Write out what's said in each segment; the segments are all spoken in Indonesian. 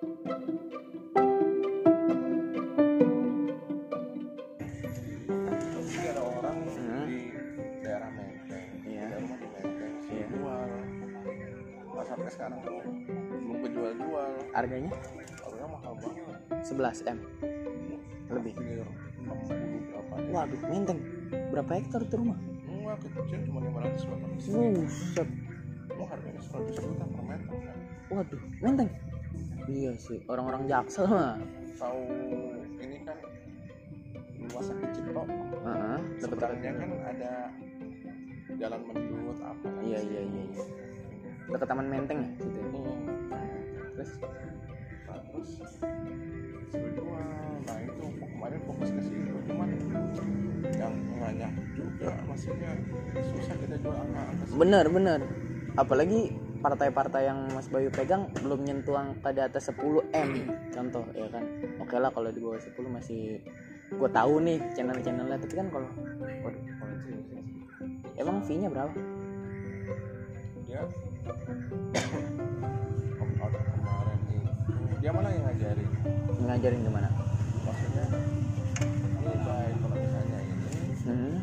Jadi ada orang Hmm. di daerah Menteng, Iya. ada rumah di Menteng, Iya. jual. Pas sampai sekarang tuh belum kejual-jual, harganya harganya mahal banget. 11 m Lebih. Hampir 60 berapa ya? waduh menteng berapa hektar itu rumah Enggak kecil cuma 500 meter. buset Mau harganya 100 juta per meter kan? waduh menteng iya sih orang-orang jaksel mah Tahu ini kan sakit Cipto, Heeh, deket-deket. seberangnya kan ada jalan mendut apa kan? iya iya iya iya. dekat taman menteng ya situ ya? Hmm. terus Nah, terus jual nah itu kemarin fokus ke situ cuman yang nyampe juga maksudnya susah kita jual segitu. bener bener apalagi partai-partai yang Mas Bayu pegang belum nyentuh angka di atas 10 m contoh ya kan? Oke lah kalau di bawah 10 masih gue tahu nih channel-channelnya tapi kan kalau waduh kalau itu emang fee nya berapa? Dia kemarin dia mana yang ngajarin? Ngajarin gimana? Maksudnya ini baik kalau misalnya ini hmm.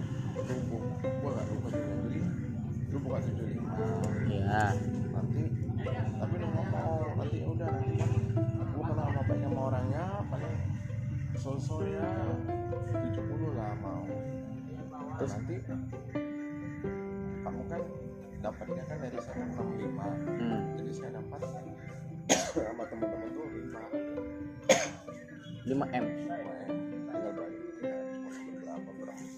gua nggak lupa juga itu bukan sendiri ya iya. Nanti tapi lu ngomong nanti udah nanti kan gue kenal sama banyak sama orangnya paling sosok ya tujuh puluh lah mau. Terus? Nanti kamu kan dapatnya kan dari saya kan enam lima. Hmm. Jadi saya dapat sama teman-teman tuh lima. Lima m.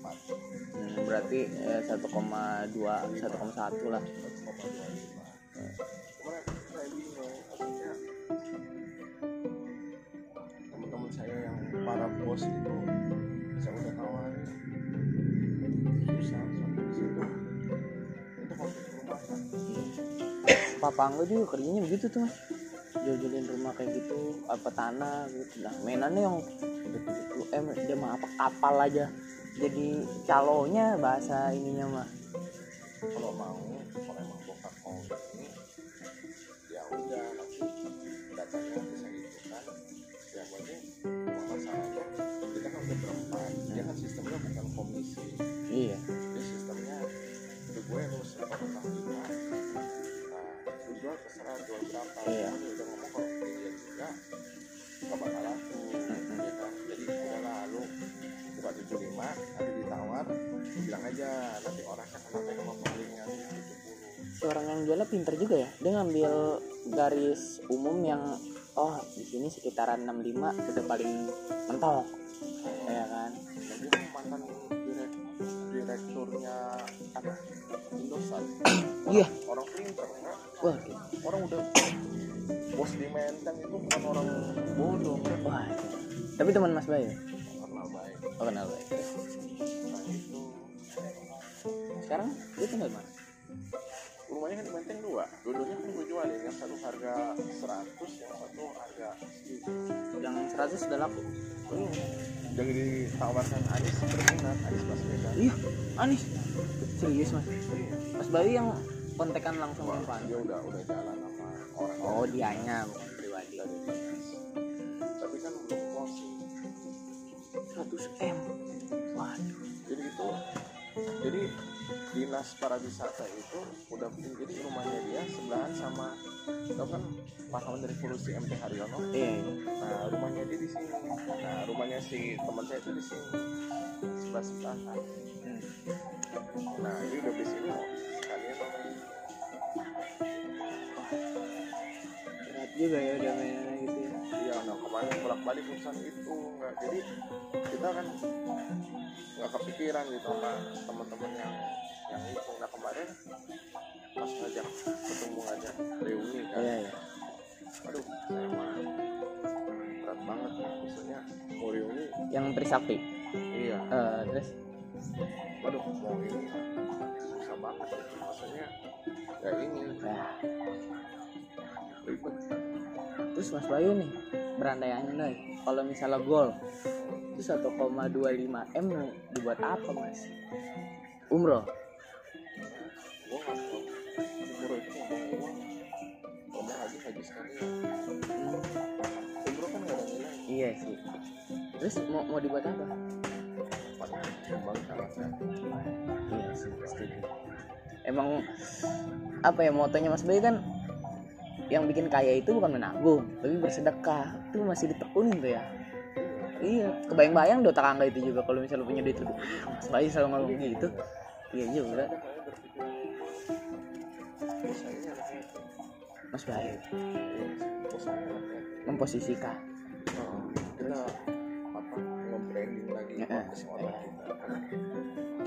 Hmm, berarti eh, 1,2 1,1 lah 1,25 kemarin saya bingung maksudnya teman-teman saya yang para bos itu saya udah tawarin. Susah sampai di situ. Itu konflik perumahan papa angga juga kerjanya begitu tuh mas. Jual-jualin rumah kayak gitu apa tanah gitu. Nah mainannya yang udah 70 m dia mah apa kapal aja jadi calonya bahasa ininya mah kalau mau kalau emang bokap mau ini ya udah nanti datanya bisa gitu kan yang penting masalahnya kita kan udah berempat dia kan sistemnya bukan komisi. Iya. Dia sistemnya udah gue lu setor enam lima nah lu jual terserah jual berapa. Iya. Dia udah ngomong kalau dia juga gak bakal laku. Ya kan jadi udahlah lu buka tujuh lima nanti ditawar bilang aja nanti orangnya pegang sama palingnya tujuh puluh orang yang jualnya pinter juga ya? Dia ngambil garis umum yang oh di sini sekitaran 65 udah paling mentok. Ya kan? Kan mantan direk, direkturnya apa? Indosat Iya. orang pinter kan? Wah orang udah bos di Menteng itu bukan orang bodoh kan? Wah. Tapi teman mas Bayu oh kenal baik sekarang dia tinggal mana? Rumahnya kan di Menteng dua. Dua-duanya kan gue jualin yang satu harga 100 yang satu harga yang 100 udah laku? Hmm. udah ditawarkan Anies berminat Anies Baswedan. Iya Anis. Serius mas? Iya. mas Bayu yang kontekan langsung sama Pak dia udah udah jalan sama orang oh dianya bukan pribadi. Tapi kan belum 100 m. Waduh. Jadi gitu jadi dinas pariwisata itu udah jadi rumahnya dia sebelahan sama tau kan pahlawan dari revolusi MT Haryono? Iya iya. nah rumahnya dia di sini. Nah rumahnya si teman saya itu di sini. Sebelah sebelahan Hmm. nah dia udah di sini. Mau sekalian. Mau berat juga ya udah mainannya gitu ya iya nah kemarin bolak balik urusan itu nggak jadi kita kan nggak kepikiran gitu sama teman-teman yang yang itu. Nah kemarin pas ngajak ketemu ngajak reuni kan. Iya iya. Aduh saya mah berat banget nih maksudnya mau reuni. Yang Trisakti iya. Eh, terus? Aduh mau ini susah banget maksudnya ya ini. Ya ribet terus Mas Bayu nih berandai-andai kalau misalnya gol itu 1,25 m dibuat apa Mas? Umroh. Nggak tahu. Umur itu ngomong uang. Ngomong haji haji sekali. Hmm, terus mau mau dibuat apa? Iya sih setuju. Emang apa ya motonya Mas Bayu kan yang bikin kaya itu bukan menabung tapi bersedekah. Itu masih ditekunin tuh ya. Iya kebayang-bayang do tetangga itu juga kalau misalnya punya duit lebih "Ah, Mas Bayu selalu ngomong gitu. Iya juga. Mas Bayu. Memposisikan. Kita apa nge-branding lagi Ya, bagus orang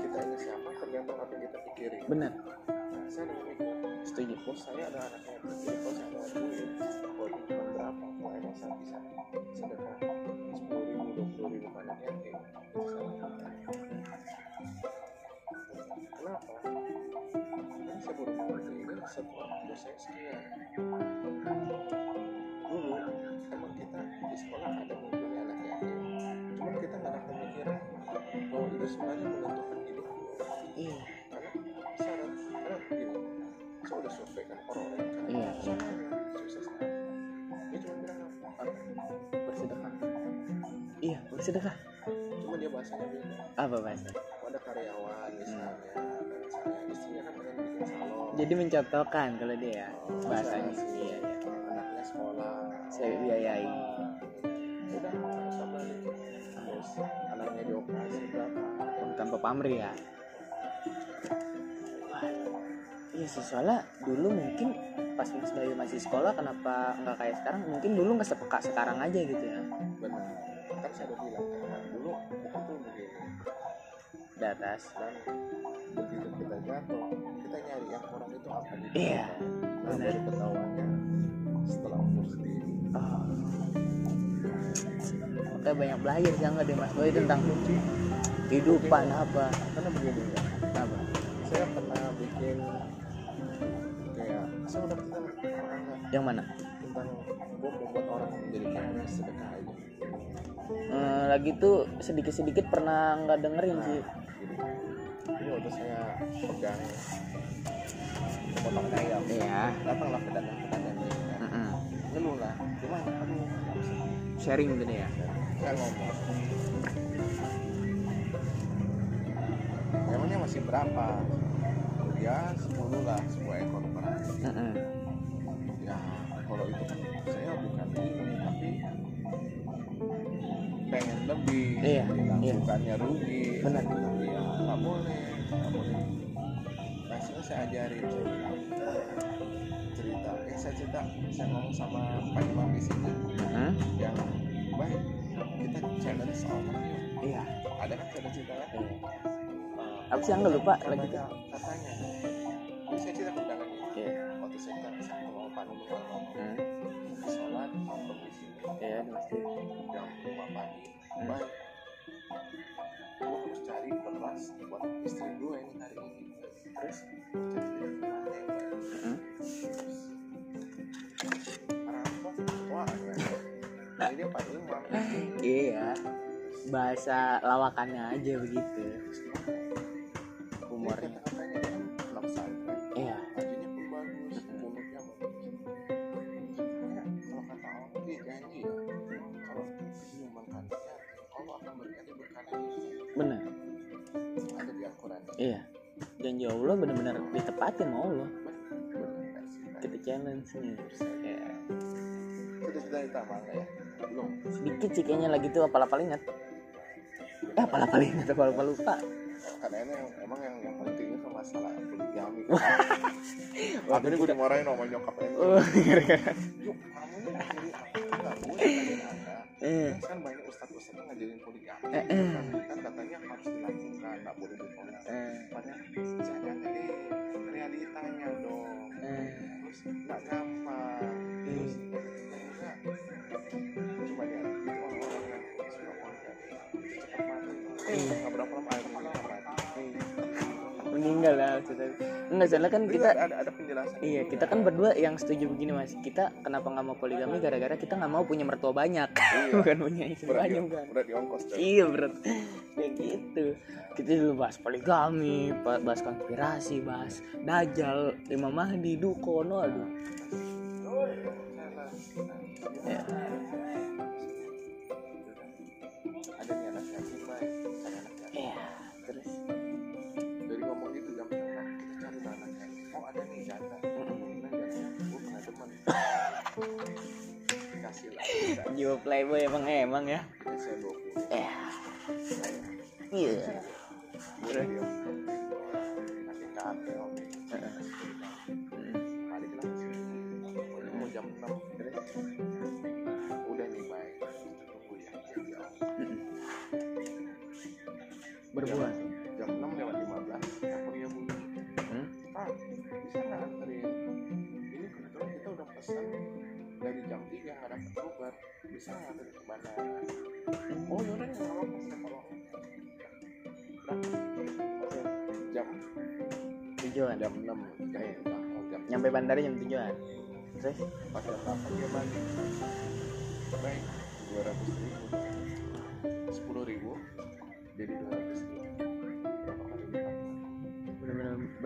kita ini siapa? Tergantung apa yang kita pikirin. Benar. Nah saya setuju. Bos saya ada anaknya itu jadi kalau saya mau duit. Kalau cuma berapa mau emang saya bisa. Sedekah sepuluh ribu dua puluh ribu banyak yatim itu lakukan. Kenapa? Karena saya baru mengerti ini setelah bos saya sekian dulu emang kita di sekolah ada mempunyai anak yatim cuman kita nggak ada pemikiran bahwa itu sebenarnya menentukan hidup iya udah survei kan. Iya. suksesnya dia cuma bilang apa? Bersedekah iya bersedekah. Cuma dia bahasanya apa bahasa? Ada karyawan misalnya dan misalnya istrinya kan pengen bikin salon. Jadi mencontohkan kalau dia ya Oh, bahasanya. sih, iya iya. Eh, anaknya sekolah. Saya biayai. Udah balik terus anaknya dioperasi berapa tanpa pamrih ya iya sih soalnya dulu mungkin pas Mas Bayu masih sekolah kenapa nggak kayak sekarang? Mungkin dulu nggak sepeka sekarang aja gitu ya. Benar. Kan saya udah bilang dulu kita tuh begini di atas. dan begitu kita jatuh. Kita nyari yang kurang itu apa di Iya, nah benar. baru ketahuannya setelah umur sendiri oh. banyak belajar sih nggak deh Mas Bayu tentang kehidupan apa. Karena begini ya yang mana? Tentang gue membuat orang menjadi kaya sedekah aja. Hmm, lagi tuh sedikit sedikit pernah nggak dengerin nah, sih ini waktu saya pegang potong ayam iya. Datang lah pedagang pedagang. Ini kan ngeluh lah. Cuma aku sharing gitu ya? Saya ngomong. Emangnya masih berapa? Ya 10 lah 10 lebih Iya, iya. bukannya rugi Benar. Saya ya nggak boleh nggak boleh Hasilnya saya ajarin saya bilang cerita eh saya cerita saya ngomong sama Pak Imam di sini Mm-mm. yang baik kita challenge yuk iya ada kan challenge kita kan Iya. Eh, Apa sih, Angga? Lupa lagi katanya ini saya cerita undangan Iya. waktu saya kita sama Pak Nunu ngomong Hmm. sholat nongkrong di sini Iya, di masjid. jam 5 pagi Baik gue harus cari beras buat istri gue ini hari ini terus cari ya wah ya. jadi dia Iya. Bahasa lawakannya aja begitu. ya? Humornya. Pesantren Iya. Benar. ada di Al-Quran. Iya. Janji Allah benar-benar ditepatin sama Allah. Nggak? Kita challenge nih. Ya. Sudah sudah ditambah nggak ya? Belum. Sedikit sih kayaknya lagi tuh apal-apal ingat. Eh, apal-apal ingat, apal-apal lupa. Karena ini yang, emang yang yang penting itu masalah poligami. Akhirnya gue dimarahin sama nyokap ini. Oh, gara-gara. Yuk, kamu ini ngajarin apa? Enggak, gue ngajarin anda. Eh, Kan banyak ustadz-ustadz yang ngajarin poligami. Eh, eh. Kan, kan katanya harus dilakukan, nggak boleh ditolak. eh, Padahal jangan deh, realitanya dong. eh. Terus nggak gampang. Meninggal lah maksudnya. Enggak salah kan kita ada, ada, penjelasan. Iya, kita kan berdua yang setuju begini mas. Kita kenapa nggak mau poligami? Gara-gara kita nggak mau punya mertua banyak, Iya. bukan punya istri berat, banyak kan. berat di ongkos. Iya berat, kayak gitu. Kita dulu bahas poligami, ba- bahas konspirasi, bahas dajal, Imam Mahdi, dukun, aduh. Ya. ada nih Zata gue playboy emang emang ya. ya. Iya. Hmm. Udah nih baik hmm. berbulan jam enam bisa nggak anterin ini kebetulan kita udah pesan dari jam tiga nggak dapat Uber bisa nggak anterin ke bandara oh yaudah nggak apa-apa saya jam tujuan jam enam kayak nyampe bandara jam tujuan terus? Pas jam delapan dia balik baik dua ratus ribu. Sepuluh ribu jadi dua ratus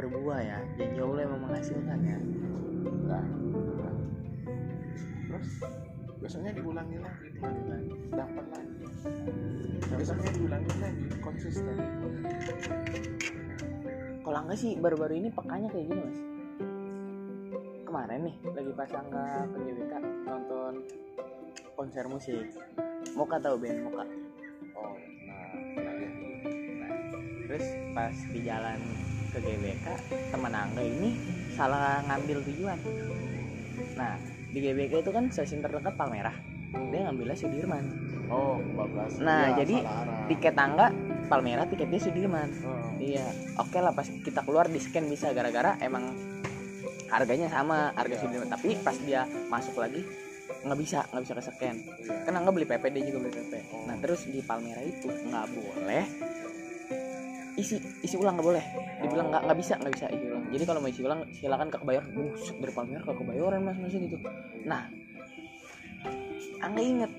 berbuah ya janji Allah emang menghasilkan ya. Nah, nah. terus besoknya diulangi lagi diulangi dapat lagi. Besoknya diulangi lagi konsisten. Kalau enggak sih baru-baru ini pekanya kayak gini mas. Kemarin nih lagi pas angga ke GBK nonton konser musik. Moka tahu band Moka oh nah nah ya. Nah, terus pas di jalan ke GBK teman Angga ini salah ngambil tujuan. Nah di GBK itu kan stasiun terdekat Palmerah. Dia ngambilnya Sudirman. Oh bablas. Nah, Iya, jadi salah tiket Angga Palmerah tiketnya Sudirman. Oh. Iya, oke lah pas kita keluar di scan bisa gara-gara emang harganya sama harga Iya. Sudirman. Tapi pas dia masuk lagi nggak bisa nggak bisa ke scan. Iya. kan nggak beli PP dia juga beli PP nah terus di Palmera itu nggak boleh isi isi ulang nggak boleh. Dibilang nggak nggak bisa nggak bisa isi ulang. Jadi kalau mau isi ulang silakan ke Kebayoran. Buset dari Palmera ke Kebayoran mas masih gitu nah Angga inget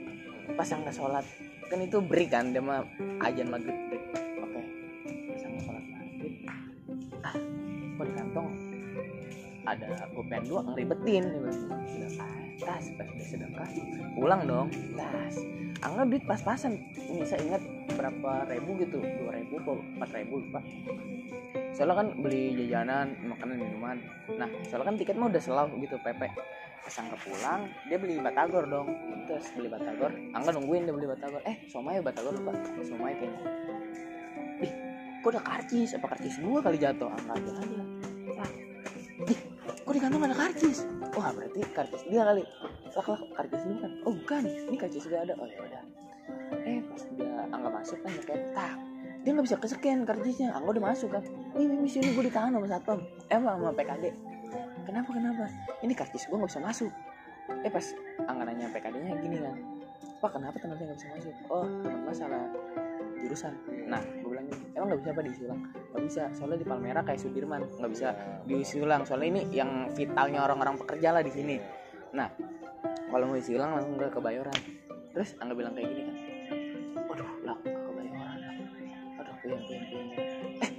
pas Angga sholat. Kan itu break kan dia mah ajan maghrib. Oke. Pas Angga sholat maghrib ah kok di kantong. Ada gopean dua ngeribetin. Bilang sedekah tas. Pas udah sedekah pulang dong tas Angga duit pas-pasan. Ini saya ingat berapa ribu gitu dua ribu empat ribu lupa. Soalnya kan beli jajanan makanan minuman. Nah soalnya kan tiket mah udah selalu gitu PP pas Angga pulang dia beli batagor dong. Terus beli batagor Angga nungguin dia beli batagor. Eh somai batagor lupa. Somai kayaknya. Ih kok ada karcis? Apa karcis gua kali jatuh? Angga aja aja ih kok di kantong ada karcis? Wah berarti karcis dia kali lah lah karcis lu kan oh bukan ini karcis gak ada oh ya udah eh pas dia Angga masuk kan kayak tak dia nggak bisa kesekian karcisnya Angga udah masuk kan wih wih, sini gue ditahan sama satpam eh sama PKD kenapa kenapa ini karcis gue nggak bisa masuk eh pas Angga nanya PKD nya gini kan pak kenapa teman saya nggak bisa masuk oh teman mas salah jurusan nah gue bilang gini emang nggak bisa apa diisi ulang nggak bisa soalnya di Palmera kayak Sudirman nggak bisa diisi ulang soalnya ini yang vitalnya orang-orang pekerja lah di sini nah kalau mau isi ulang langsung ke kebayoran. Terus Angga bilang kayak gini kan. Waduh. Lah ke kebayoran. Aduh puyeng puyeng puyeng eh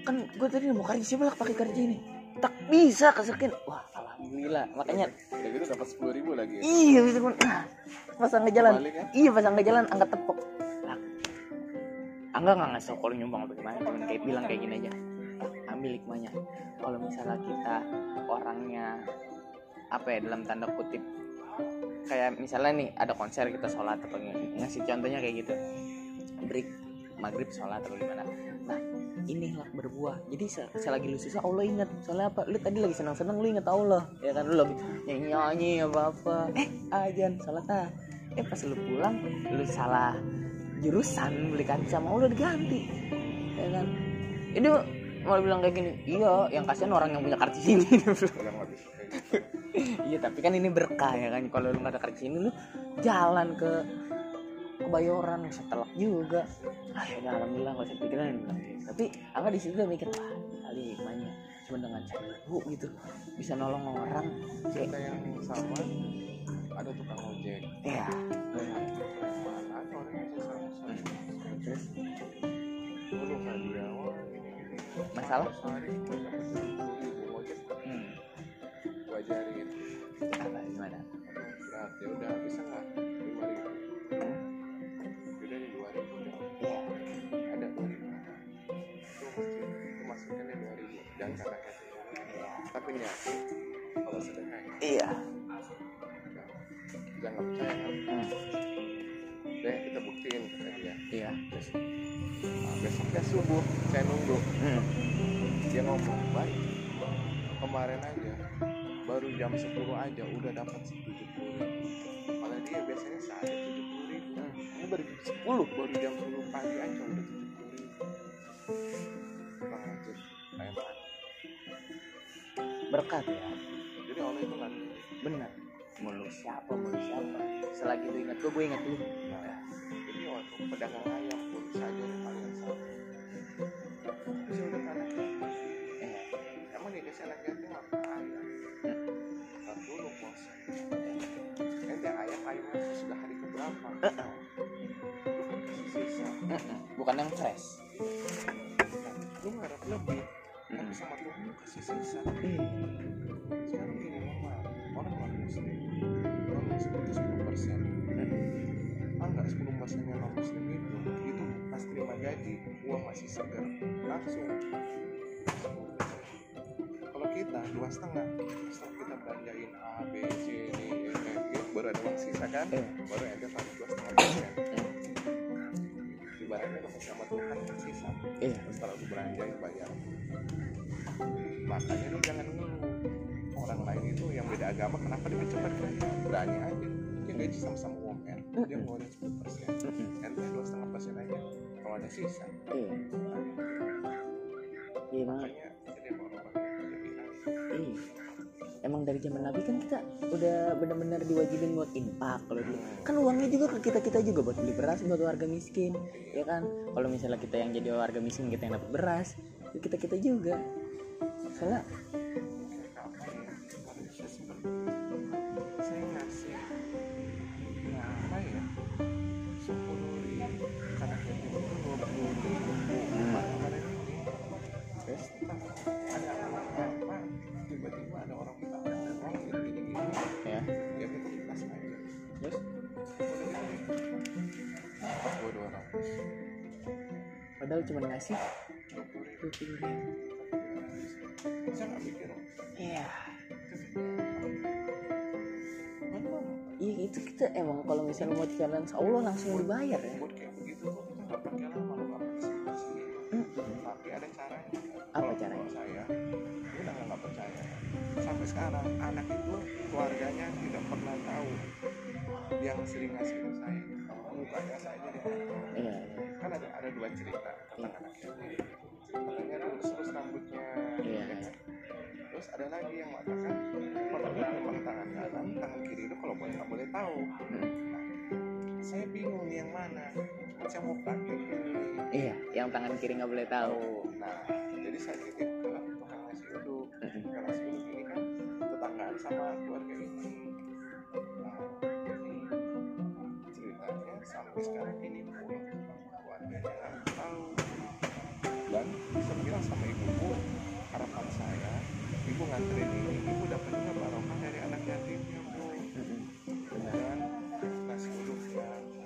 kan gue tadi mau kerja siapa lah pakai kerja ini? Tak bisa kesekian wah alhamdulillah. Makanya udah gitu dapat sepuluh ribu lagi ya? iya bisa pun pas Angga jalan. Balik ya? Iya pas Angga jalan Angga tepok lah Angga nggak ngasih kalau nyumbang atau gimana? Cuman kayak bilang kayak gini aja. "Lah, ambil hikmahnya. Kalau misalnya kita orangnya apa ya dalam tanda kutip kayak misalnya nih ada konser kita sholat atau ng- ngasih contohnya kayak gitu. Break maghrib sholat atau gimana. Nah inilah berbuah. Jadi se- selagi lu susah Allah ingat. Soalnya apa? Lu tadi lagi senang senang lu ingat Allah. Ya kan? Lu lagi nyanyi nyanyi apa apa eh ajan sholat ah. Eh pas lu pulang lu salah jurusan beli kaca mau lu diganti. Ya kan? Ini mau bilang kayak gini iya yang kasihan orang yang punya karcis ini kayak iya tapi kan ini berkah ya kan. Kalau lu nggak ada karcis ini lu jalan ke kebayoran setelak juga. Ah ya udah alhamdulillah gak usah pikiran tapi angga di situ mikir wah kali hikmahnya cuma dengan seribu gitu. Bisa nolong orang. Cerita yang sama ada tukang ojek. Ya terus dulu Karyawan masalah ajarin apa gimana? Aduh berat ya udah bisa nggak lima ribu. Udah nih dua ribu udah. Ya ada dua ribu. Itu itu masukinnya dua ribu. Jangan karena hati tapi niat kalau sedekah iya. Jangan percaya. Kan Hmm, deh kita buktiin kata dia. Iya. Nah, besoknya subuh saya nunggu. Hmm, dia ngomong baik kemarin aja baru jam 10 aja udah dapat 70 ribu. Padahal dia biasanya sehari 70 ribu. Ini baru jam 10 baru jam 10 pagi aja udah 70 ribu. Kurang aja kayak mana berkat ya. Jadi Allah itu nanti benar. Mulu siapa mulu siapa? Selagi lu ingat gue gue ingat lu. Nah, jadi waktu pedagang ayam pun saja hal yang sama bisa udah anak eh, emang dikasih anak yatim apa ayam bos nanti ayam ayamnya sudah hari keberapa? Sisa. Bukan yang fresh. Lu ngarep lebih tapi sama Tuhan lu kasih sisa. Ih, sekarang gini mama orang non muslim non muslim itu 10 persen. Enggak 10 persen yang non muslim itu itu pas terima gaji uang masih segar. Langsung. 10%. Kalau kita dua setengah setelah kita belanjain A B C D E F G baru ada uang sisa kan? Eh. baru ada satu dua setengah persen ibaratnya kalau sama Tuhan kan sisa. Iya. Setelah lu belanjain bayar. Makanya lu jangan ngeluh orang lain itu yang beda agama kenapa dia cepat? Kaya berani aja. Dia gaji sama-sama UMR dia ngeluarin 10 persen. Ente dua setengah persen aja. Kalau ada sisa. Iya. Iya makanya iya. Emang dari zaman Nabi kan kita udah benar-benar diwajibin buat infak kalau dulu kan uangnya juga ke kita kita juga buat beli beras buat warga miskin ya kan? Kalau misalnya kita yang jadi warga miskin kita yang dapat beras ya kita kita juga. Soalnya nggak mikir iya. Iya itu kita emang kalau misalnya mau jalan Allah langsung dibayar ya. Sih tapi ada caranya Apa caranya? saya dia udah nggak percaya sampai sekarang anak itu keluarganya tidak pernah tahu yang sering ngasih itu saya mukanya jadi iya kan ada ada dua cerita tentang anak yatim katanya lurus terus rambutnya Iya. ya kan? terus ada lagi yang mengatakan memang tangan kanan tangan kiri itu kalau boleh nggak boleh tahu Hmm. saya bingung nih yang mana Cuma saya mau praktek iya yang tangan kiri nggak boleh tahu nah jadi saya titip ke tukang nasi uduk Mm-mm. tukang nasi uduk ini kan tetanggaan sama keluarga ibu nganterin ini ibu dapat juga barokah dari anak yatimnya bu Mm-mm. benar dan nasi uduknya rame.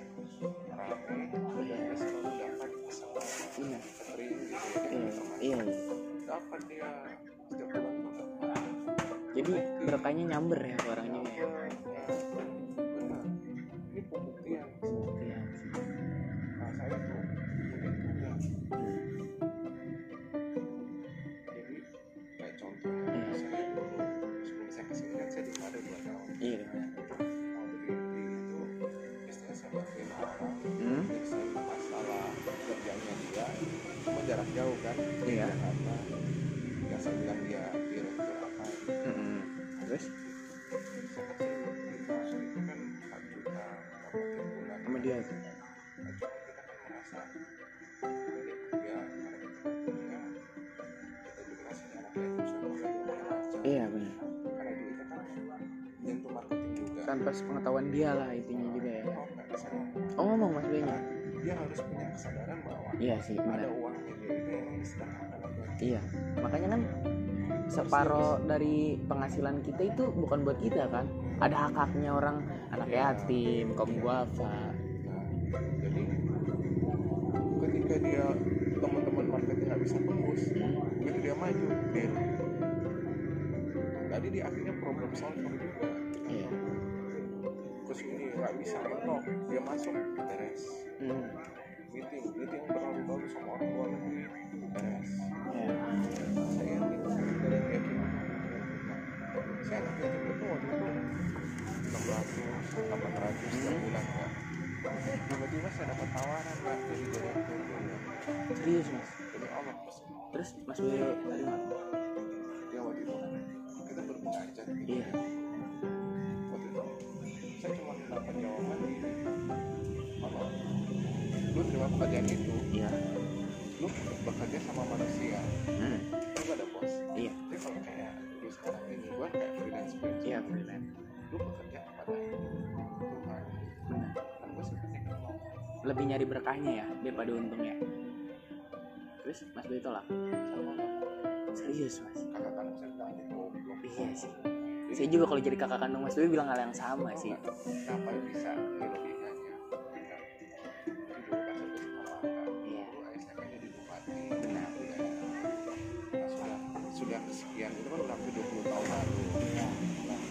Dan dia selalu dapat sama Iya. gitu ya kan iya iya. Dapat dia setiap bulan jadi berkahnya nyamber ya orangnya iya sih ada iya makanya kan separuh dari penghasilan kita itu bukan buat kita kan ada hak haknya orang anak Iya. yatim kaum duafa Nah, jadi ketika dia teman-teman marketing nggak bisa tembus, begitu dia maju, deal. Tadi dia akhirnya problem solver juga. iya kampus ini nggak bisa mentok dia masuk beres hmm. Meeting meeting berlalu-lalu sama orang luar negeri beres ya. saya yakin dari yang yakin saya anak yatim itu waktu itu 600 800 setiap bulan kan tiba-tiba saya dapat tawaran lah jadi direktur dulu serius mas? Allah terus mas Bayu tadi apa dia waktu itu kita berbelanja iya. Waktu itu saya cuma dapat jawaban lu terima pekerjaan itu. Iya. Lu bekerja sama manusia. Hmm. lu gak ada bos. Iya. Tapi kalau kayak lu sekarang ini gua kayak freelance freelance iya freelance. Lu bekerja kepada Tuhan. Benar. Kan gua sebenarnya lebih nyari berkahnya ya daripada untungnya. Terus mas tolak? Sama serius mas? Kakak kandung saya bilang itu iya sih. Saya juga kalau jadi kakak kandung mas Bayu bilang hal yang sama sih. kenapa bisa ini hampir 20 tahun lalu. Iya Nah,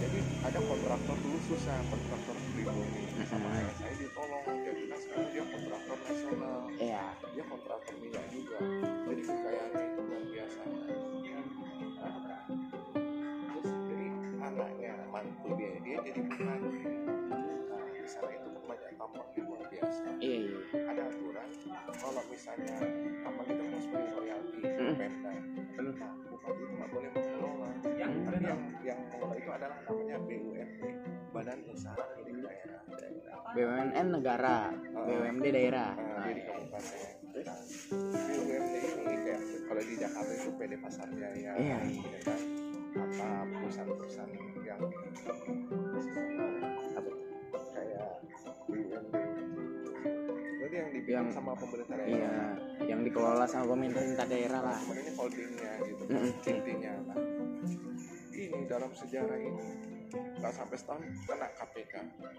jadi ada kontraktor dulu susah kontraktor pribumi. Sama ayah saya ditolong jadi kan sekarang dia kontraktor nasional. Iya. Dia kontraktor minyak juga. Jadi kekayaannya itu luar biasa. Nah, terus jadi anaknya mantu dia dia jadi bupati tambangnya luar biasa iya iya. Ada aturan kalau misalnya tambang itu harus bayar royalti Mm. Pemda nah bupati itu nggak boleh mengelola. Tapi yang yang mengelola itu adalah namanya BUMD Badan Usaha Milik Daerah. BUMN negara BUMD daerah. Nah, jadi kabupaten. Nah, BUMD ini kayak kalau di Jakarta itu PD Pasar Jaya, Iya, ya kan? Apa perusahaan-perusahaan yang Berarti yang dibikin Yang- sama pemerintah daerah. iya yang dikelola sama pemerintah daerah lah. Sebenarnya holdingnya gitu, intinya. Nah, ini dalam sejarah ini nggak sampai setahun kena KPK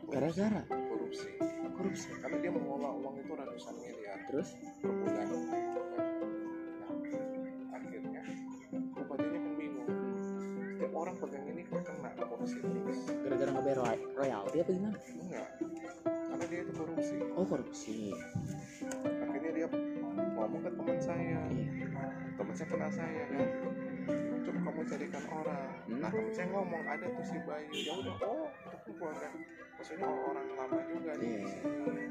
gara-gara? Korupsi. Korupsi. Karena dia mengelola uang itu ratusan miliar. Terus? Per bulan. Orang pegang ini kok kena korupsi terus. gara-gara nggak bayar roy- royalti apa gimana Enggak, karena dia itu korupsi. oh korupsi Akhirnya dia ngomong ke teman saya, iya teman saya kena saya kan. Coba kamu carikan orang. Hmm. Nah teman saya ngomong ada tuh si Bayu. Ya udah, oh itu kan keluarga. Maksudnya orang lama juga di Iya. sini.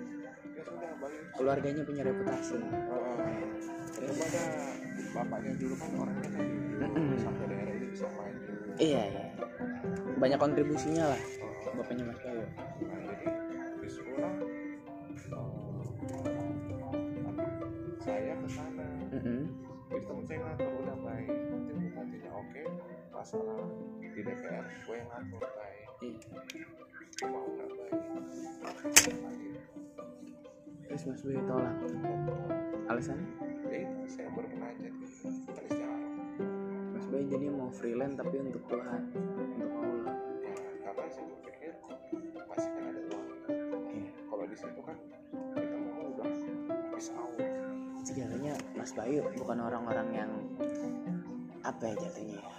Ya sudah Bayu. keluarganya punya reputasi Uh, terus kepada bapaknya dulu kan orangnya kan Mm-mm. sampai daerah ini bisa maju iya iya banyak kontribusinya lah bapaknya mas Bayu saya ke sana. Jadi temen saya ngatur udah baik nanti bupatinya oke masalah di DPR gue yang ngatur baik Iya. mau nggak baik terus mas Bayu tolak. Alasannya? Ya itu saya baru menajat gitu kan Bayu jadi mau freelance tapi untuk Tuhan untuk Allah Nah, karena saya berpikir pasti kan ada uang iya. kalau di situ kan kita mau udah bisa out sejarahnya Mas Bayu bukan orang-orang yang apa ya jatuhnya ya?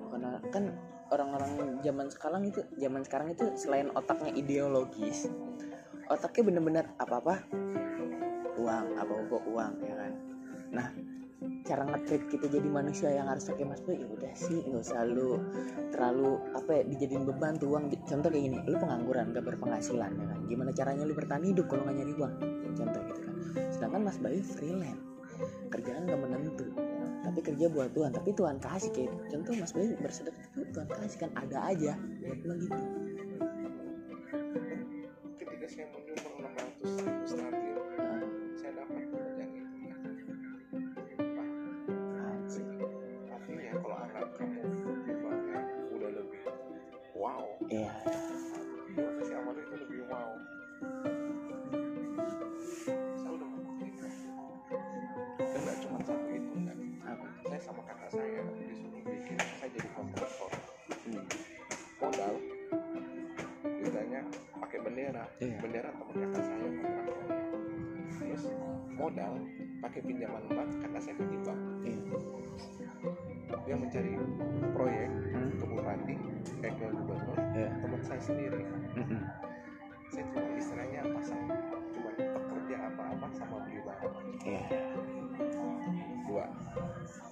Bukan kan orang-orang zaman sekarang itu zaman sekarang itu selain otaknya ideologis otaknya bener-bener apa-apa? Uang apa-apa uang ya kan? Nah cara nge-treat kita jadi manusia yang harus pakai mas Bayu ya udah sih nggak usah lu terlalu apa ya dijadiin beban tuh uang. Contoh kayak gini lu pengangguran gak berpenghasilan ya kan? Gimana caranya lu bertahan hidup kalau nggak nyari uang? Contoh gitu kan. Sedangkan Mas Bayu freelance kerjaan gak menentu tapi kerja buat Tuhan tapi Tuhan kasih kayak contoh Mas Bayu bersedekah itu Tuhan kasih kan ada aja buat lo gitu. Ketika saya menyumbang 600 ribu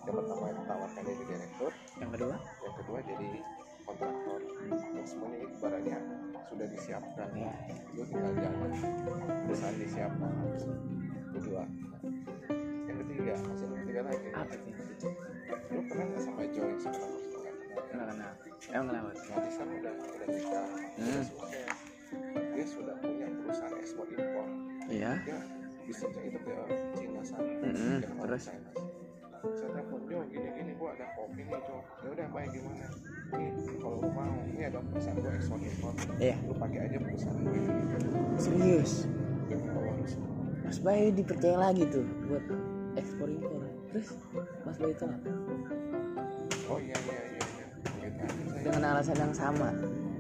yang pertama ditawarkan jadi direktur yang kedua? Yang kedua jadi kontraktor. Yang semuanya ibaratnya sudah disiapkan. Ya itu tinggal jalan. Perusahaan disiapkan. Kedua. Yang ketiga hasil ketiga lagi. Apa sih? Lu pernah nggak sama Joy harus nggak kenal kenal emang kenapa? Di sana udah udah nikah Hmm. dia sudah punya perusahaan ekspor impor. Iya. Dia bisnisnya itu ke Cina sana. Dia mau terus? China. Saya telepon Jo gini gini gua ada kopi nih Jo ya udah baik gimana? Nih kalau lu mau ini ada perusahaan gua ekspor impor iya. Lu pakai aja perusahaan gue ini. Serius? Harus Mas Bayu dipercaya lagi tuh buat ekspor impor. Terus Mas Bayu itu apa? Oh iya iya iya iya. Gitu saya dengan alasan yang sama?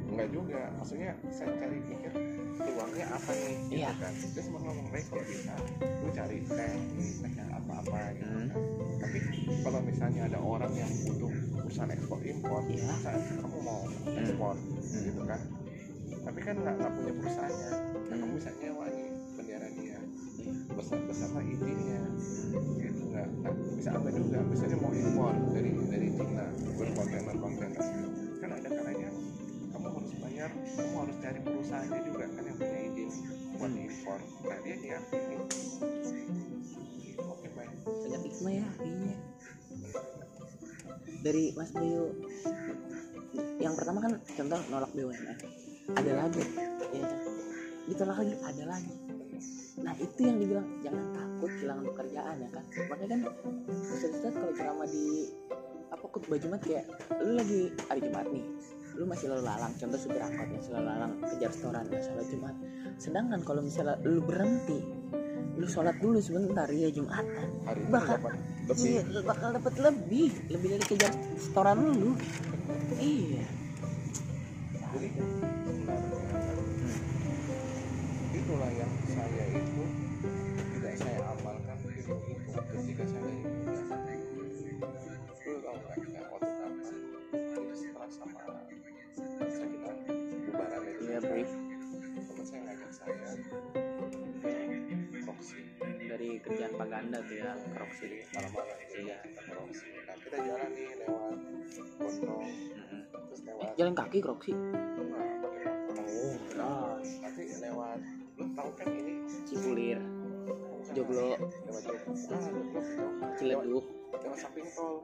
Enggak juga. Maksudnya saya cari pikir peluangnya apa nih gitu Iya. kan. Dia sempat ngomong baik kalau bisa lu cari teh nih teh yang apa apa gitu Hmm. kan tapi kalau misalnya ada orang yang butuh perusahaan ekspor impor Iya. saat kamu mau ekspor gitu kan. Tapi kan nggak nggak punya perusahaannya. Nah, kamu bisa nyewa nih bendera dia. Iya. bersama bersama izinnya gitu nggak nggak bisa apa juga. Misalnya mau impor dari dari Cina berkontainer kontainer kan ada kalanya kamu harus bayar kamu harus cari perusahaannya juga kan yang punya izin buat impor nah dia baik banyak hikmah ya. kayaknya dari Mas Bayu yang pertama kan contoh nolak BUMN ada lagi. Ya ditolak lagi ada lagi. Nah itu yang dibilang jangan takut kehilangan pekerjaan ya kan. Makanya kan Ustaz-Ustaz kalau ceramah di apa khutbah Jumat kayak lu lagi hari Jumat nih lu masih lalu lalang contoh supir angkot masih lalu lalang kejar setoran sholat Jumat. Sedangkan kalau misalnya lu berhenti lu sholat dulu sebentar ya Jumatan hari ini Bakal- dapat lebih. Iya, bakal dapat lebih, lebih dari kejar setoran lu. Iya. jadi itulah yang saya itu tidak saya amalkan itu itu ketika saya itu lu tahu nggak kita waktu kapan itu setelah sama saya kita bubaran itu Iya, break dari kerjaan Paganda tuh ya, Kroksi. malam-malam Iya. proxy nah kita jalan nih lewat gondong terus Eh, lewat jalan kaki Kroksi. nah, motor Oh, benar. nanti lewat lu tahu kan ini Cipulir, Joglo, lewat Joglo ah Ciledug. lewat samping tol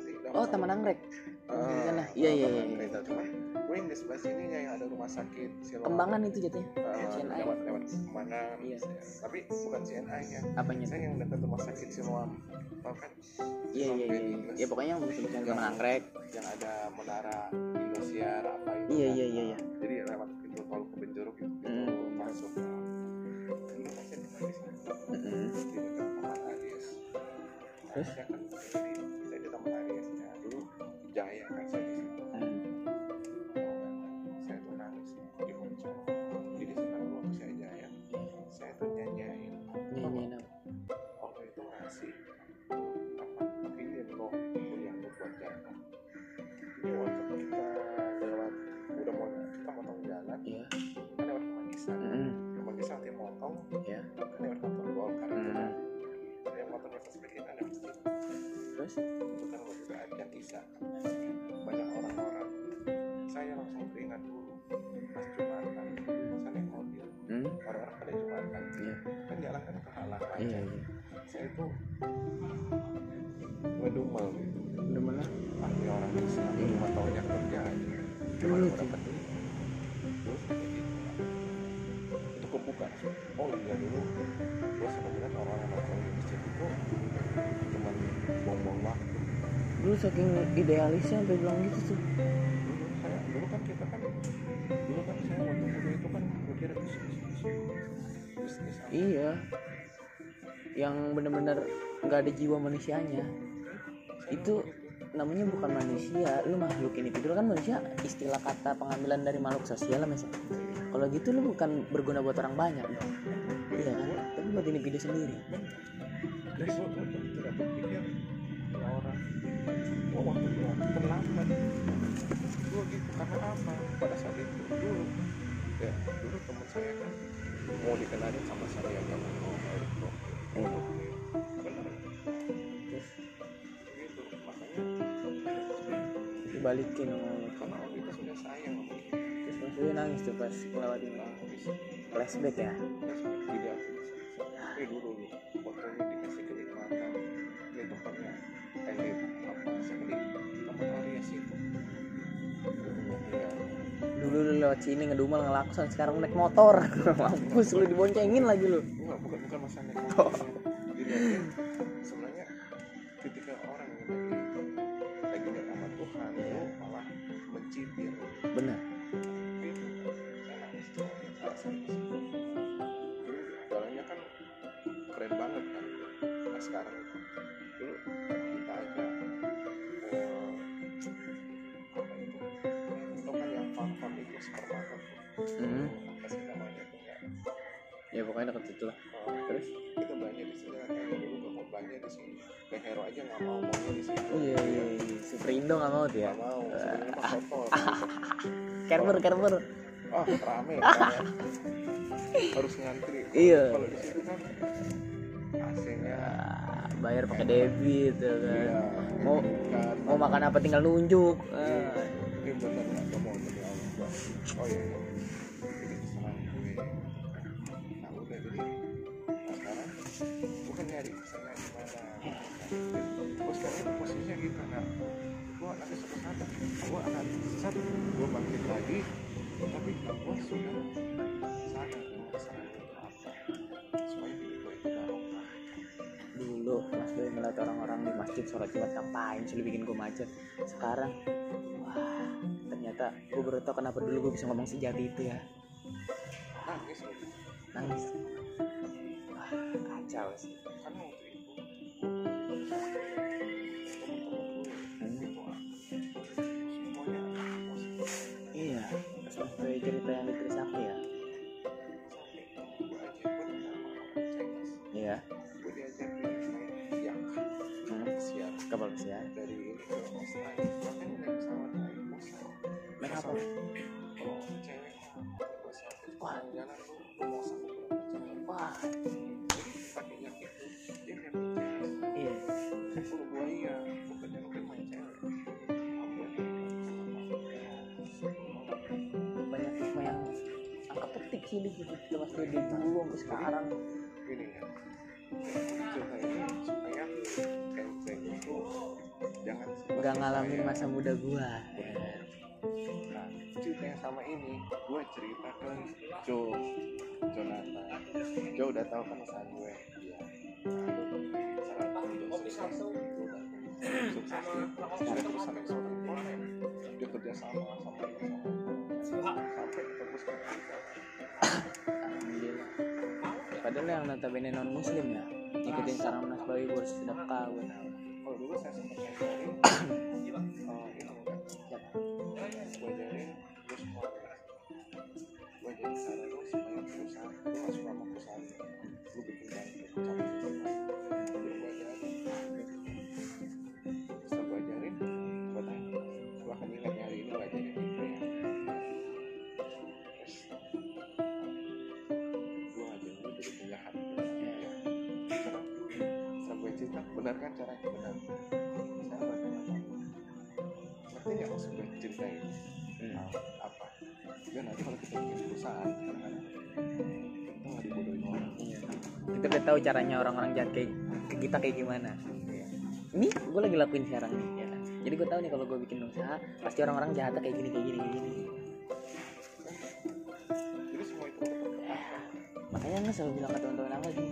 lewat Oh, Taman Anggrek. Ah, di sana. Iya, iya, iya. Cuman gue yang di sebelah sininya yang ada rumah sakit Siloam. Kembangan itu jatuhnya. Ah, CNI. lewat lewat kembangan Iya. tapi bukan CNI nya Apanya? saya yang dekat rumah sakit Siloam tau kan Iya, iya, iya. iya. Ya pokoknya yang bisa Taman Anggrek. yang ada menara Indosiar apa itu Iya, kan. iya, iya, iya. jadi lewat pintu tol ke Benjeruk itu Hmm. masuk dulu kan saya tinggal di sini Mm-mm. di dekat nah, Terus? saya kan jadi saya di Taman Aries ya dulu Jaya kan saya Terus? itu kan itu ada kisah banyak orang-orang saya langsung teringat dulu pas Jumatan saya naik mobil Hmm. orang-orang pada Jumatan Iya. kan jalan kan kehalang Iya, aja iya. saya itu ngedumel gitu Udah mana? ah orang bisa Iya. cuma taunya kerja aja waktu Dulu saking idealisnya sampai bilang gitu tuh. dulu saya dulu kan kita kan dulu kan saya waktu muda itu kan mikir bisnis Iya. Yang bener-bener nggak ada jiwa manusianya. Itu namanya bukan manusia, lu makhluk ini dulu kan manusia istilah kata pengambilan dari makhluk sosial lah misalnya. Kalau gitu lu bukan berguna buat orang banyak dong. Iya kan? Tapi buat individu sendiri. Oh waktu gua terlambat gua gitu karena apa? Pada saat itu dulu ya dulu teman saya kan mau dikenalin sama saya yang mau Erick Thohir. Eh, bener gitu makanya dibalikin karena waktu itu sudah sayang sama terus Bayu nangis tuh pas ngelewatin nangis flashback ya? Tidak eh dulu lu fotonya dikasih kenikmatan ini tempatnya elit ya dulu lu lewat sini ngedumel ngelakson sekarang naik motor. Mampus lu diboncengin lagi lu. Enggak bukan bukan masalah naik motornya dilihatin sebenarnya ketika orang yang lagi lagi nggak sama Tuhan lu malah mencibir. Dulu jalannya kan keren banget kan. Nah sekarang dulu deket situ lah Eh, terus? kita belanja di sini kayak dulu gak mau belanja di sini. Ke hero aja nggak mau maunya di sini iya iya iya. Superindo nggak mau ya nggak mau. Sebenarnya mah kotor. Carrefour Carrefour ah rame kan ya. Harus ngantri. Iya. kalau di situ kan AC-nya. Ah, bayar pakai debit ya kan? Iya. Mau kan mau makan apa tinggal nunjuk. Ah, ini bener nggak? Mau demi Allah gua oh iya iya. Gue akan saat gue bangkit lagi tapi gue sudah sadar dengan kesalahan itu apa supaya gue itu barokah dulu Mas Boy ngeliat orang-orang di masjid sholat jumat ngapain sih lu bikin gue macet sekarang wah ternyata gue baru tau kenapa dulu gue bisa ngomong sejati itu ya nangis nangis wah kacau sih. karena waktu ini ke Australia makanya naik pesawat naik musel naik apa? Kalau cewek. Mah gue sampai Wah. jalan di kita Mas dari dulu sampai sekarang. Gini ya. Cerita ini supaya kenceng itu jangan nggak ngalamin masa muda gua. Nah cerita yang sama ini gue cerita ke Joe Jonathan. Joe udah tahu kan usaha gue. Iya. Sukses. Sekarang perusahaan ekspor impor dia kerja sama sama ini sama. Sampai tembus ke kita. Padahal yang notabene non muslim ya, ngikutin saran Mas Bayu sedekah kalau dulu saya sempat siapa? gue lu semua gue jadi cara Hmm. Nah, apa dan nanti kalau kita bikin perusahaan kadang-kadang kita nggak dibodohin orang Iya. Kita udah tahu caranya orang-orang jahat kayak ke kita kayak gimana. Ini gue lagi lakuin sekarang nih ya. kan. Jadi gue tahu nih kalau gue bikin usaha pasti orang-orang jahatnya kayak gini kayak gini kayak gini. jadi semua itu apa Makanya nggak selalu bilang ke teman-teman aku gini.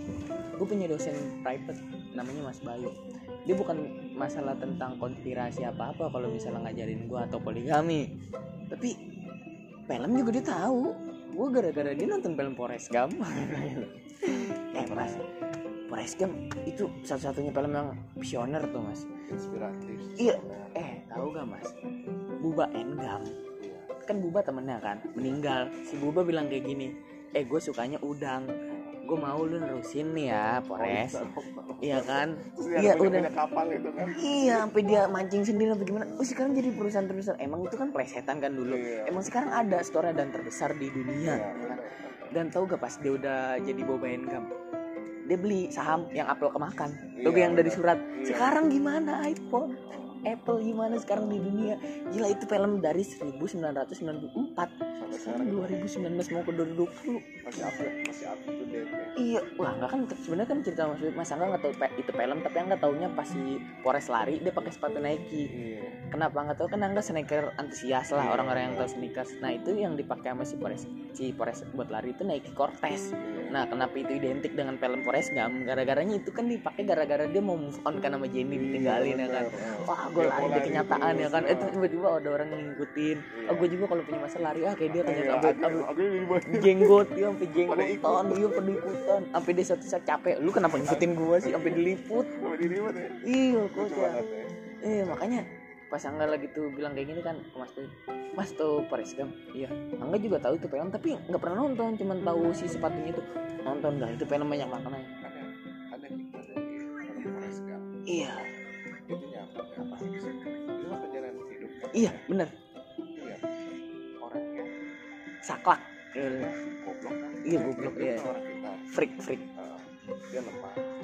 Gue punya dosen private namanya Mas Bayu. Dia bukan masalah tentang konspirasi apa-apa kalau misalnya ngajarin gue atau poligami. Tapi film juga dia tahu. Gue gara-gara dia nonton film Forrest Gump. eh mas, Forrest Gump itu satu-satunya film yang visioner tuh mas. inspiratif Iya. Eh tahu gak mas? Buba Engam iya kan Buba temennya kan meninggal si Buba bilang kayak gini eh gue sukanya udang gue mau lu nerusin nih ya Polres iya. Kan? Terus dia iya udah. kapal itu kan. Iya sampai dia mancing sendiri apa gimana. Oh sekarang jadi perusahaan terbesar emang itu kan plesetan kan dulu. Iya. emang sekarang ada store dan terbesar di dunia. Iya, kan? dan tahu gak pas dia udah jadi boba income dia beli saham yang Apple kemakan Iya, logo yang dari surat? Iya. sekarang gimana iPhone Apple gimana sekarang di dunia gila itu film dari 1994 sampai sekarang sekarang 2019 mau ke 2020 masih up masih to date ya. Iya, wah nggak kan sebenarnya kan cerita Mas Mas Angga nggak tahu itu film tapi Angga taunya pas si Pores lari dia pakai sepatu Nike. iya Kenapa nggak tahu kan Angga sneaker antusias lah Iya. orang-orang yang tahu sneakers. Nah itu yang dipakai sama si Pores si Pores buat lari itu Nike Cortez. iya Nah kenapa itu identik dengan film Pores Gam? Gara-garanya itu kan dipakai gara-gara dia mau move on kan sama Jenny ditinggalin ya kan. Wah gue lari di lari kenyataan ya kan. ah. Itu tiba-tiba ada orang yang ngikutin. Iya. Oh gue juga kalau punya masalah lari ah kayak dia Iya, Sampai- buat- jenggot dia sampai jenggotan dia pada ikutan sampai dia satu saat capek lu kenapa ngikutin gua sih sampai diliput ya iya kok ya banget ya eh makanya pas Angga lagi tuh bilang kayak gini kan ke Mas Boy. Mas tuh Paris Gam iya. Angga juga tahu itu film tapi nggak pernah nonton cuman tahu si sepatunya itu. Nonton nggak itu film banyak maknanya ada ada Forrest Gump. Iya. Itu apa itu mah perjalanan hidup iya bener. Iya. Orangnya. Saklak. Goblok kan? Iya, goblok, iya. kita freak freak. Dia lemah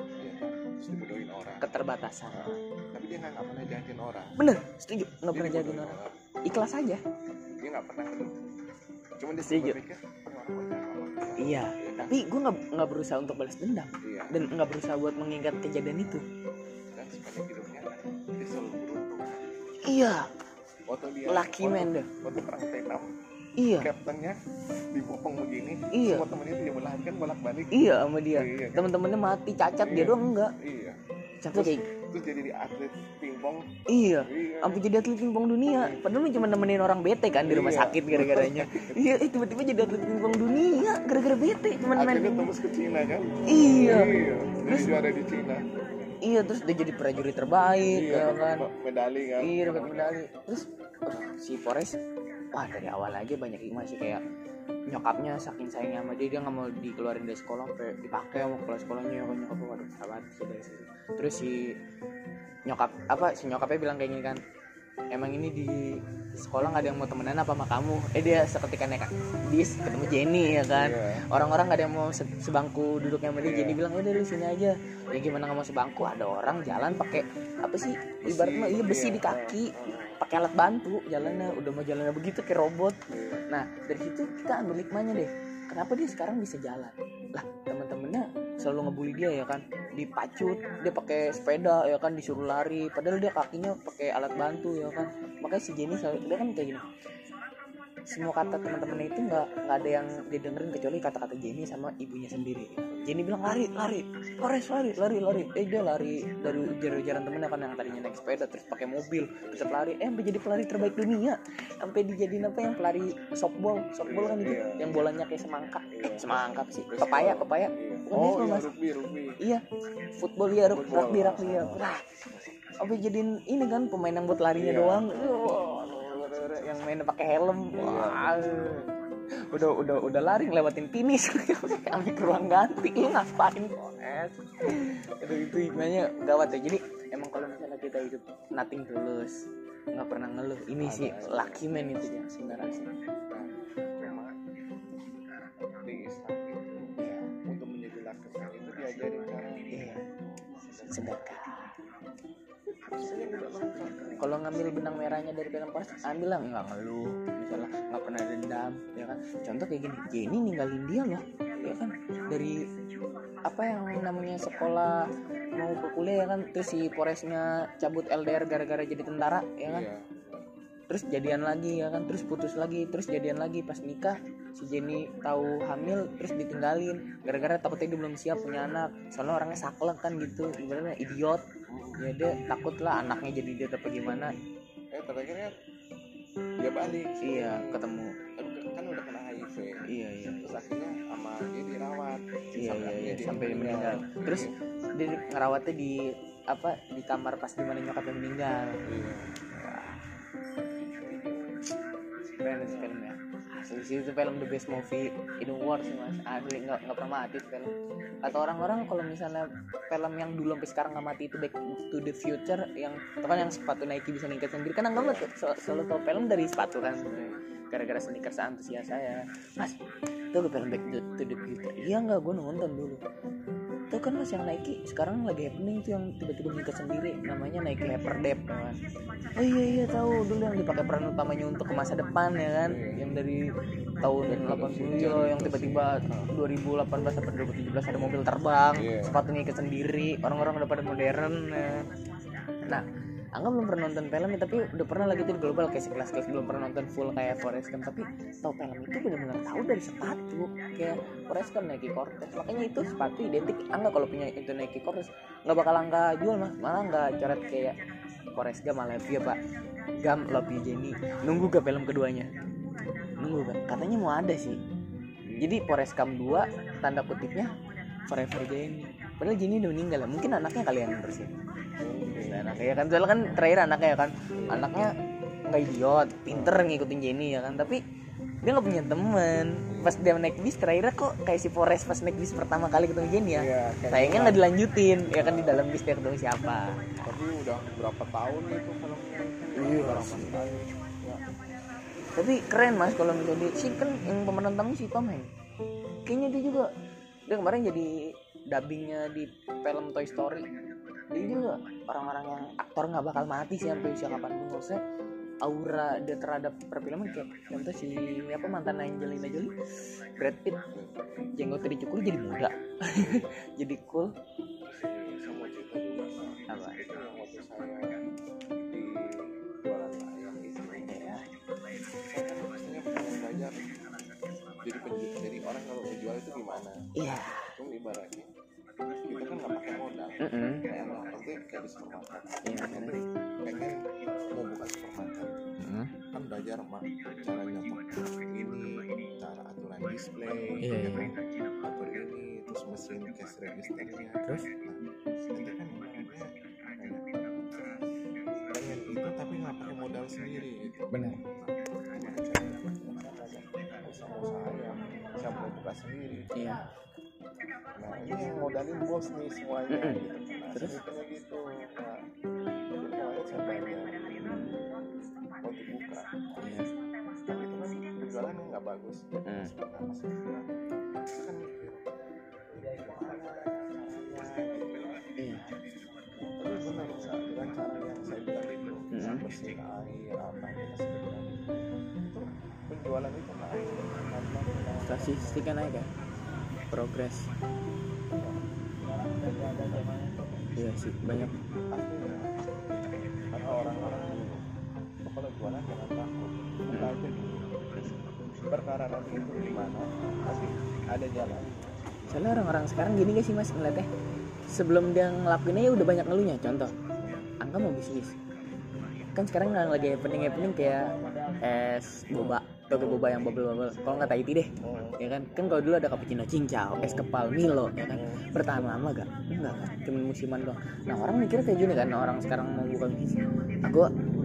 dibodohin orang. Keterbatasan. Uh, tapi dia nggak pernah jahatin orang. Bener setuju. Nggak pernah jadi dibodohin orang. ikhlas aja. Dia nggak pernah. Cuma dia Setuju. berpikir "Ini orang mau jahat sama kita." iya. Kan? tapi gue nggak nggak berusaha untuk balas dendam. Iya. Dan nggak berusaha buat mengingat kejadian itu. Dan sepanjang hidupnya dia selalu beruntung. Iya. Waktu dia man dah. waktu perang Vietnam iya. Kaptennya dibopong begini Iya. semua temennya dia melahirkan bolak balik iya sama dia. Iya. temen-temennya mati cacat dia Iya. doang enggak. Iya. Cacat kayak terus jadi di atlet pingpong. Iya. Iya. Sampai jadi atlet pingpong dunia. Padahal lu cuma nemenin orang bete kan di rumah Iya. sakit gara-garanya. Iya eh, tiba-tiba jadi atlet pingpong dunia gara-gara bete cuma main akhirnya pingpong tembus ke Cina kan? Iya. Iya. Jadi juara di Cina. Iya terus dia jadi prajurit terbaik iya ya kan? medali kan? Iya dapat medali. Terus uh, si Forrest wah dari awal aja banyak hikmah sih kayak nyokapnya saking sayangnya sama dia dia nggak mau dikeluarin dari sekolah sampai dipakai sama kepala sekolahnya ya kan nyokapnya waduh sahabat sih dari situ. Terus si nyokap apa si nyokapnya bilang kayak gini kan emang ini di sekolah nggak ada yang mau temenan apa sama kamu? Eh dia seketika nekat dia ketemu Jenny ya kan? Iya. orang-orang nggak ada yang mau se- sebangku duduknya sama dia. Iya. Jenny bilang udah lu sini aja. Ya gimana nggak mau sebangku? Ada orang jalan pakai apa sih ibarat mah iya besi Iya. di kaki pakai alat bantu jalannya udah mau jalannya begitu kayak robot. Nah dari situ kita ambil hikmahnya deh. Kenapa dia sekarang bisa jalan? Lah teman-temannya selalu ngebully dia ya kan? Dipacut dia pakai sepeda ya kan? Disuruh lari. Padahal dia kakinya pakai alat bantu ya kan? Makanya si Jenny selalu dia kan kayak gini semua kata teman-temannya itu nggak nggak ada yang didengerin kecuali kata-kata Jenny sama ibunya sendiri. Jenny bilang lari lari Forest lari lari lari. Eh dia lari dari ujar-ujaran temennya kan yang tadinya naik sepeda terus pakai mobil bisa pelari eh sampai jadi pelari terbaik dunia. Sampai dijadiin apa yang pelari softball softball kan itu Iya. yang bolanya kayak semangka. Iya. eh, semangka apa sih? Pepaya pepaya. Iya. Bukan oh iya rugby rugby. Iya. Football ya rugby rugby ya wah. Sampai jadiin ini kan pemain yang buat larinya Iya. doang yang main pakai helm. Wah. Udah udah udah lari ngelewatin finish. Kami ke ruang ganti. Lu ngapain Forest itu itu hikmahnya gawat ya. Jadi emang kalau misalnya kita hidup nothing tulus nggak pernah ngeluh. Ini sih lucky man itu ya sebenarnya. Sih iya. sedekah kalau ngambil benang merahnya dari film Forest ambil lah. Nggak ngeluh misalnya nggak pernah dendam ya kan? Contoh kayak gini Jenny ninggalin dia loh ya kan? Dari apa yang namanya sekolah mau ke kuliah ya kan? Terus si Forestnya cabut LDR gara-gara jadi tentara ya kan? Iya terus jadian lagi ya kan? Terus putus lagi terus jadian lagi. Pas nikah si Jenny tahu hamil terus ditinggalin. Gara-gara takutnya dia belum siap punya anak. Soalnya orangnya saklek kan gitu. Ibaratnya idiot. Ya dia takut lah anaknya jadi dia apa gimana. Eh terakhir kan dia balik. Iya ketemu. Kan, kan udah kena HIV. Iya iya. Terus akhirnya sama dia dirawat. Iya iya, iya. dia sampai dia meninggal. Terus dia ngerawatnya di apa di kamar pas di mana nyokapnya meninggal. Iya. Keren sih filmnya asli sih itu film the best movie in the world sih mas. Asli nggak nggak pernah mati film. Kata orang-orang kalau misalnya film yang dulu sampai sekarang nggak mati itu back to the future yang kan yang sepatu Nike bisa ngikat sendiri kan anggap so- selalu tau film dari sepatu kan gara-gara sneakers antusias saya. Mas itu film back to, to the future. Iya nggak gue nonton dulu itu kan mas yang Nike sekarang lagi happening tuh yang tiba-tiba ngikat sendiri namanya Nike Hyperdep ya kan oh iya iya tahu dulu yang dipakai peran utamanya untuk ke masa depan ya kan yang dari tahun 80 ya yang tiba-tiba 2018 sampai 2017 ada mobil terbang Iya. sepatu ngikat sendiri orang-orang udah pada modern ya. nah Angga belum pernah nonton filmnya tapi udah pernah lagi tuh di global kayak sekelas kelas belum pernah nonton full kayak Forrest Gump. Tapi tahu film itu benar-benar tahu dari sepatu kayak Forrest Gump Nike Cortez. Makanya itu sepatu identik Angga kalau punya itu Nike Cortez. Nggak bakal Angga jual mah malah nggak coret kayak Forrest Gump malah ya pak. Gump Love Jenny nunggu ke film keduanya. Nunggu kan katanya mau ada sih. Jadi Forrest Gump 2 tanda kutipnya Forever Jenny padahal Jenny udah meninggal ya. Mungkin anaknya kalian bersih Nah, anaknya ya kan. Soalnya kan terakhir anaknya ya kan. Anaknya nggak idiot. Pinter ngikutin Jenny ya kan. Tapi dia nggak punya temen. Pas dia naik bis terakhirnya kok kayak si Forrest pas naik bis pertama kali ketemu Jenny ya. Iya, sayangnya nggak dilanjutin. Ya kan di dalam bis dia ketemu siapa. Tapi udah berapa tahun itu filmnya? Iya, berapa kali? Ya. tapi keren mas kalau misalnya sih kan yang pemeran tamu si Tom Hanks. Kayaknya dia juga dia kemarin jadi dubbingnya di film Toy Story. Dia juga orang-orang yang aktor nggak bakal mati sih sampai usia kapan pun. Maksudnya aura dia terhadap perfilman kayak contoh si apa mantan Angelina Jolie Brad Pitt. Jenggotnya dicukur jadi muda. Jadi cool. Apa? jadi penjual jadi orang kalau mau jual itu gimana? Iya. Itu ibaratnya kita kan nggak pakai modal Mm-mm. kayak anak nanti kayak di supermarket Iya. nanti pengen mau buka supermarket Mm. kan belajar mak cara nyetok ini cara aturan display Iya, ya iya. kan? atur ini terus mesin cash registernya Terus? nah, kita kan pengen itu tapi nggak pakai modal sendiri gitu benar. Bisa mau saya saya mau buka sendiri iya nah ini yang modalin bos nih semuanya. Gitu Terus? gitu nah itu kemarin saya belajar waktu buka. Iya tapi itu kan penjualannya nggak bagus. Mm. saya kan gitu iya. Tapi benar cara yang saya bilang itu bersihin air apa itu penjualan itu naik naik ya progres. Iya sih banyak. Karena orang-orang kalau jualan jangan takut buka aja dulu perkara nanti itu gimana pasti ada jalan soalnya orang-orang sekarang gini gak sih mas ngeliatnya? Sebelum dia ngelakuinnya ya udah banyak ngeluhnya. Contoh angka mau bisnis. Kan sekarang lagi happening happening kayak es boba atau boba yang bubble bubble kalau nggak Tahiti deh ya kan? Kan kalau dulu ada cappuccino cincau es kepal milo ya kan? Bertahan lama gak enggak kan cuma musiman doang. Nah orang mikirnya kayak gini kan? Orang sekarang mau buka bisnis. Aku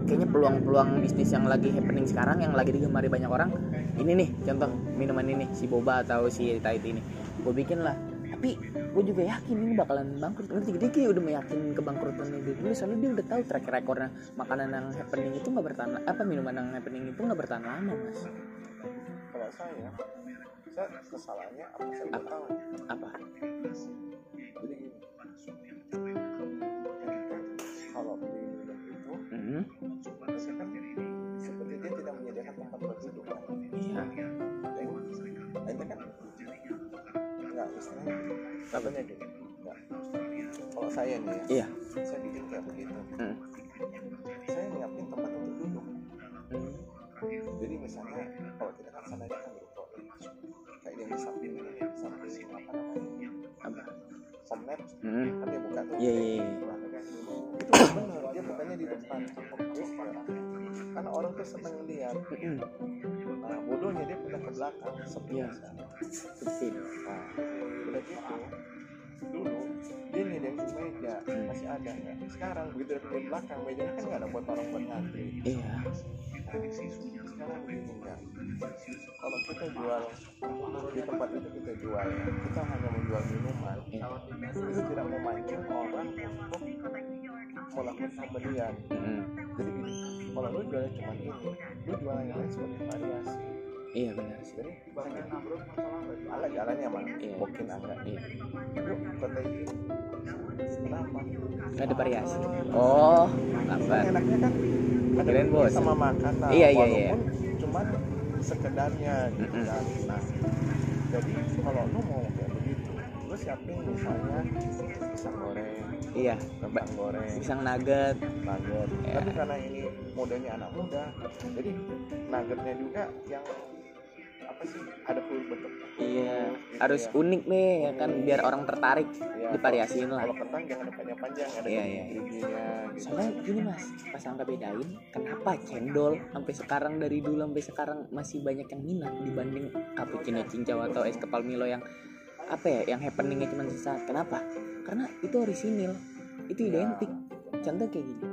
kayaknya peluang-peluang bisnis yang lagi happening sekarang yang lagi digemari banyak orang ini nih contoh minuman ini si boba atau si Tahiti ini. Gue bikin lah tapi gue juga yakin ini bakalan bangkrut. Ngerti dia kayak udah meyakin kebangkrutannya dia dulu soalnya dia udah tahu track recordnya makanan yang happening itu nggak bertahan apa minuman yang happening itu nggak bertahan lama mas. Kalau saya saya kesalahannya apa saya Apa? tahu? Apa? Jadi gini kalau itu biasanya kan seperti dia tidak menyediakan tempat berduduk kan iya nggak istilahnya katanya gini nggak. Kalau saya nih ya iya. saya bikin kayak begitu. Hmm. saya nyiapin tempat untuk duduk. Hmm. jadi misalnya kalau kita kan sananya kan berproses kayak yang di samping ini nih samping apa namanya? Apa? Somnet Mhm. kan dia buka tuh. Iya, iya, iya. itu benar dia bukannya di depan. Terus, karena orang tuh seneng lihat Nah bodohnya dia pindah ke belakang sepi Iya. nah udah gitu dulu dia nyediain meja masih ada nggak sekarang begitu dari belakang mejanya kan nggak ada buat orang buat ngantri. Iya. Sekarang begini enggak. Kalau kita jual di tempat itu kita jual ya kita hanya menjual minuman. Iya. itu tidak memancing orang untuk melakukan pembelian. Mm. jadi gini kalau lu jualnya cuma ini lu jualan yang lain sebagai variasi. Iya benar sih. Jadi banyak agak jalannya mah Iya. mungkin agak iya. Lu kata ini kenapa? Nggak ada variasi. Oh lambat enaknya kan ada Kirain bosan. sama makan lah Iya, iya, walaupun cuman sekedarnya gitu Mm-mm. kan. Nah jadi kalau lu mau kayak begitu lu siapin misalnya pisang goreng iya. Kentang goreng. Pisang nugget. Nugget. Iya. tapi karena ini modelnya anak muda jadi nuggetnya juga yang apa sih ada full bentuk. Iya. Gitu harus ya. unik nih ya kan biar orang tertarik Iya, divariasiin lah. kalau kentang jangan ada panjang-panjang ada Iya, iya. giginya gitu. Soalnya gini mas pas angka bedain kenapa cendol sampai sekarang dari dulu sampai sekarang masih banyak yang minat dibanding cappuccino cincau atau es kepal milo yang apa ya yang happeningnya cuma sesaat. Kenapa? Karena itu orisinil itu identik. Contoh kayak gini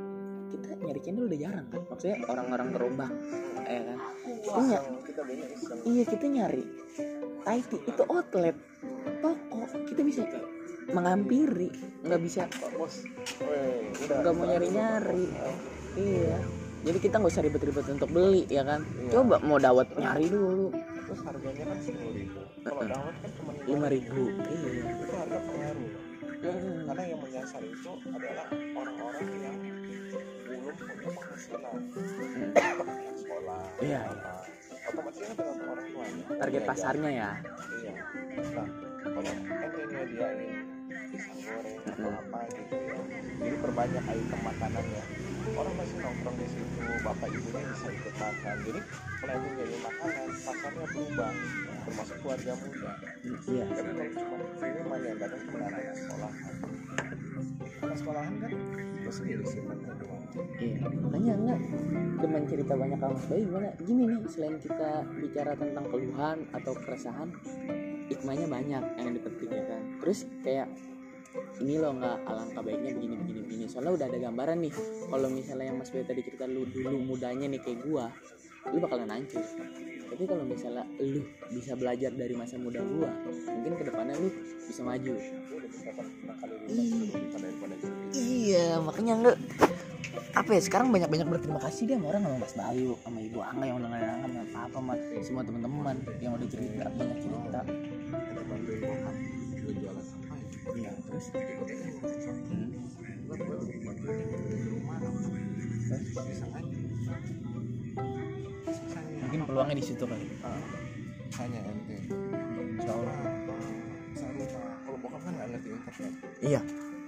kita nyari cendol udah jarang kan? Maksudnya orang-orang gerobak ya kan? Kita ny- Iseng, kita banyak iseng iya kita nyari Taiti itu outlet toko. Kita bisa mengampiri nggak bisa nggak mau nyari nyari iya. Jadi kita nggak usah ribet-ribet untuk beli ya kan? Iya. coba mau dawet nyari dulu terus harganya kan sepuluh ribu. Kalau Mm-mm. dawet kan cuma lima ribu. Iya. Itu harga pengaruh. Hmm. karena yang menyasar itu adalah orang-orang yang belum punya penghasilan. Anak sekolah Iya, apa. otomatis kan orang tuanya target Dia pasarnya ya. Iya. Nah kalau ente nyediain pisang goreng atau apa gitu ya. Jadi perbanyak item makanannya orang masih nongkrong di situ bapak ibunya bisa ikut makan. Jadi kalau ente jadi makanan pasarnya berubah termasuk keluarga muda. Iya. Tapi kalau cuma minuman yang kadang cuma anak sekolah anak sekolahan kan? Lu sendiri sih kan iya makanya enggak. Teman cerita banyak sama Mas Bayu gimana? Gini nih selain kita bicara tentang keluhan atau keresahan hikmahnya banyak yang dipetik ya kan terus kayak ini loh nggak alangkah baiknya begini begini begini. Soalnya udah ada gambaran nih kalau misalnya yang Mas Bayu tadi cerita lu dulu mudanya nih kayak gua lu bakalan hancur. Tapi kalau misalnya lu bisa belajar dari masa muda gua mungkin ke depannya lu bisa maju. Lu iya makanya enggak apa ya sekarang banyak banyak berterima kasih dia sama orang sama Mas Bayu sama Ibu Angga yang udah nggak sama apa sama semua teman-teman yang udah cerita banyak cerita bantuin bokap lu jualan apa ya? Iya terus? Hmm. Gua gua bantuin di rumah terus? Pisang aja mungkin peluangnya di situ kali. Ah, misalnya ente Insya Allah. Bisa rumah kalau bokap kan nggak ngerti internet. Iya.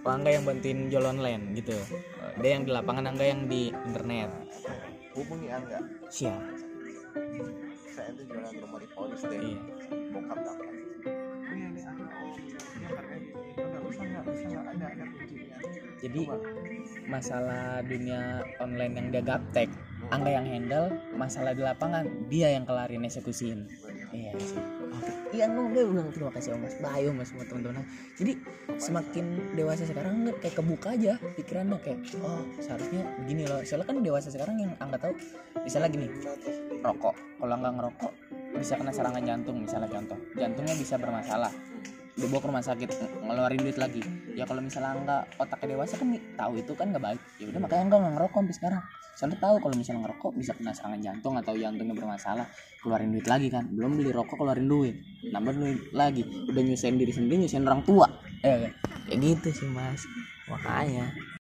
Pak Angga yang bantuin jual online gitu. Dia yang di lapangan Angga yang di internet. Hubungi Angga. Siap saya ente jualan rumah di polis deh. Iya. Bokap dapat nggak nggak jadi masalah dunia online yang dia gaptek Angga yang handle masalah di lapangan dia yang kelarin eksekusiin. Iya sih. Iya no gue bilang terima kasih sama Mas. Bayu mas semua teman-teman. Jadi semakin dewasa sekarang nggak kayak kebuka aja pikirannya kayak oh seharusnya begini loh. Soalnya kan dewasa sekarang yang Angga tahu misalnya gini rokok. Kalau Angga ngerokok bisa kena serangan jantung misalnya contoh. Jantungnya bisa bermasalah dibawa ke rumah sakit ng- ngeluarin duit lagi. Ya kalau misalnya enggak otaknya dewasa kan tahu itu kan nggak baik. Ya udah makanya enggak nggak ngerokok sampai sekarang. Soalnya tahu kalau misalnya ngerokok bisa kena serangan jantung atau jantungnya bermasalah keluarin duit lagi kan. Belum beli rokok keluarin duit. Nambah duit lagi. Udah nyusahin diri sendiri nyusahin orang tua. Kan ya gitu sih mas. Makanya